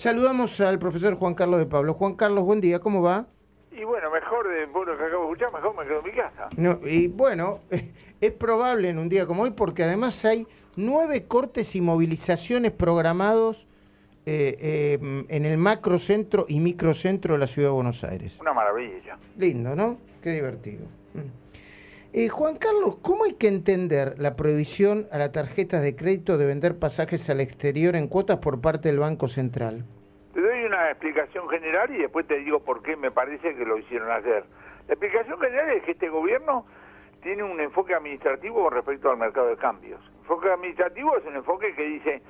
Saludamos al profesor Juan Carlos de Pablo. Juan Carlos, buen día, ¿cómo va? Y bueno, mejor de por lo que acabo de escuchar, mejor me quedo en mi casa. No, y bueno, es probable en un día como hoy porque además hay nueve cortes y movilizaciones programados eh, eh, en el macrocentro y microcentro de la ciudad de Buenos Aires. Una maravilla. Lindo, ¿no? Qué divertido. Eh, Juan Carlos, ¿cómo hay que entender la prohibición a las tarjetas de crédito de vender pasajes al exterior en cuotas por parte del Banco Central? Te doy una explicación general y después te digo por qué me parece que lo hicieron ayer. La explicación general es que este gobierno tiene un enfoque administrativo con respecto al mercado de cambios. Enfoque administrativo es un enfoque que dice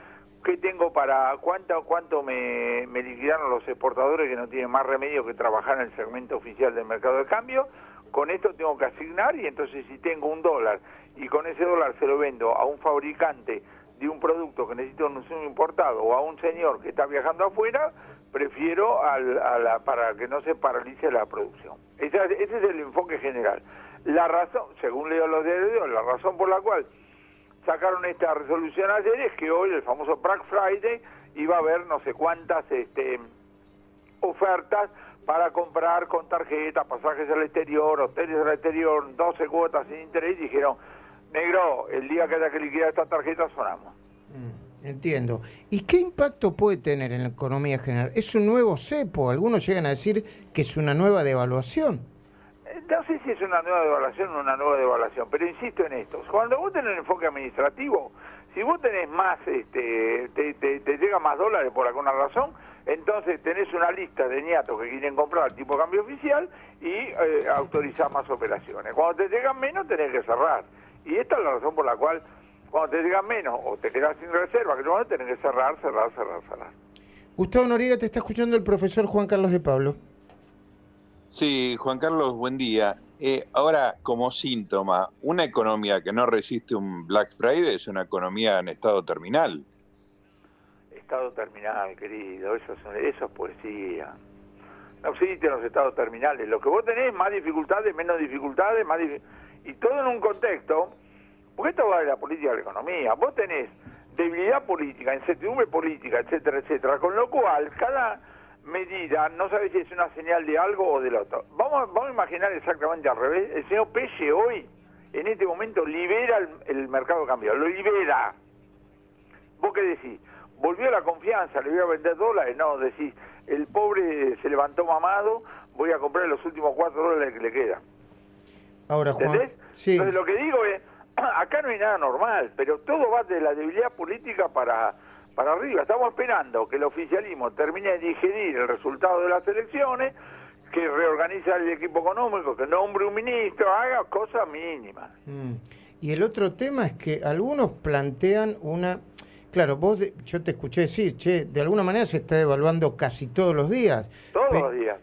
qué tengo para cuánto cuánto me, liquidaron los exportadores que no tienen más remedio que trabajar en el segmento oficial del mercado de cambio con esto tengo que asignar y entonces si tengo un dólar y con ese dólar se lo vendo a un fabricante de un producto que necesita un importado o a un señor que está viajando afuera, prefiero al, a la, para que no se paralice la producción. Ese, ese, es el enfoque general. La razón, según leo los diarios, la razón por la cual sacaron esta resolución ayer es que hoy, el famoso Black Friday, iba a haber no sé cuántas este, ofertas para comprar con tarjeta, pasajes al exterior, hoteles al exterior, 12 cuotas sin interés, y dijeron, negro, el día que haya que liquidar esta tarjeta sonamos. Mm, entiendo. ¿Y qué impacto puede tener en la economía general? ¿Es un nuevo cepo? Algunos llegan a decir que es una nueva devaluación. Eh, no sé si es una nueva devaluación o una nueva devaluación, pero insisto en esto. Cuando vos tenés enfoque administrativo, si vos tenés más, este, te, te llega más dólares por alguna razón, entonces tenés una lista de ñatos que quieren comprar el tipo de cambio oficial y eh, autorizar más operaciones. Cuando te llegan menos tenés que cerrar. Y esta es la razón por la cual cuando te llegan menos o te quedas sin reserva, que no tenés que cerrar, cerrar, cerrar, cerrar. Gustavo Noriega, te está escuchando el profesor Juan Carlos de Pablo. Sí, Juan Carlos, buen día. Eh, ahora, como síntoma, una economía que no resiste un Black Friday es una economía en estado terminal estado terminal, querido, eso es, eso es poesía. No existen los estados terminales. Lo que vos tenés, más dificultades, menos dificultades, más y todo en un contexto, porque esto va de la política de la economía. Vos tenés debilidad política, incertidumbre política, etcétera, etcétera, con lo cual cada medida no sabes si es una señal de algo o del otro. Vamos, vamos a imaginar exactamente al revés. El señor Pelle hoy, en este momento, libera el, el mercado cambiado, lo libera. ¿Vos qué decís? Volvió la confianza, le voy a vender dólares, no, decís, el pobre se levantó mamado, voy a comprar los últimos cuatro dólares que le quedan. Ahora, Juan, ¿Entendés? Sí. Entonces lo que digo es, acá no hay nada normal, pero todo va de la debilidad política para, para arriba. Estamos esperando que el oficialismo termine de digerir el resultado de las elecciones, que reorganice el equipo económico, que nombre un ministro, haga cosas mínimas. Mm. Y el otro tema es que algunos plantean una Claro, vos, yo te escuché decir, che, de alguna manera se está devaluando casi todos los días. Todos los días.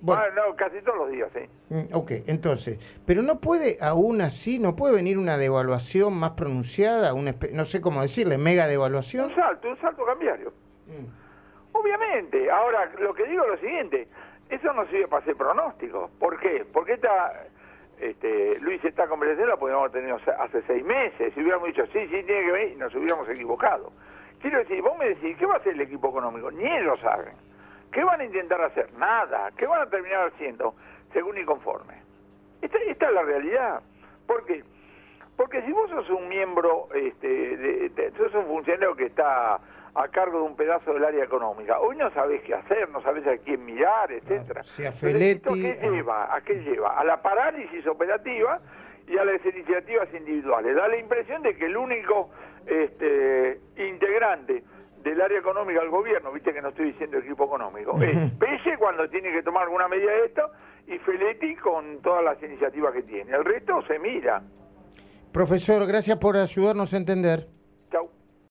Bueno, ah, no, casi todos los días, sí. Mm, ok, entonces, pero no puede aún así, no puede venir una devaluación más pronunciada, una, no sé cómo decirle, mega devaluación. Un salto, un salto cambiario. Mm. Obviamente, ahora lo que digo es lo siguiente, eso no sirve para hacer pronóstico. ¿Por qué? Porque esta este, Luis está conversando, la podríamos haber tenido hace seis meses. Si hubiéramos dicho, sí, sí, tiene que venir, nos hubiéramos equivocado. Quiero decir, vos me decís, ¿qué va a hacer el equipo económico? Ni ellos saben. ¿Qué van a intentar hacer? Nada. ¿Qué van a terminar haciendo? Según y conforme. Esta, esta es la realidad. ¿Por qué? Porque si vos sos un miembro, este, de, sos un funcionario que está a cargo de un pedazo del área económica. Hoy no sabés qué hacer, no sabés a quién mirar, etcétera. ¿A qué lleva? ¿A qué lleva? A la parálisis operativa y a las iniciativas individuales. Da la impresión de que el único este, integrante del área económica del gobierno, viste que no estoy diciendo equipo económico, es Pese cuando tiene que tomar alguna medida de esto y Feletti con todas las iniciativas que tiene. El resto se mira. Profesor, gracias por ayudarnos a entender.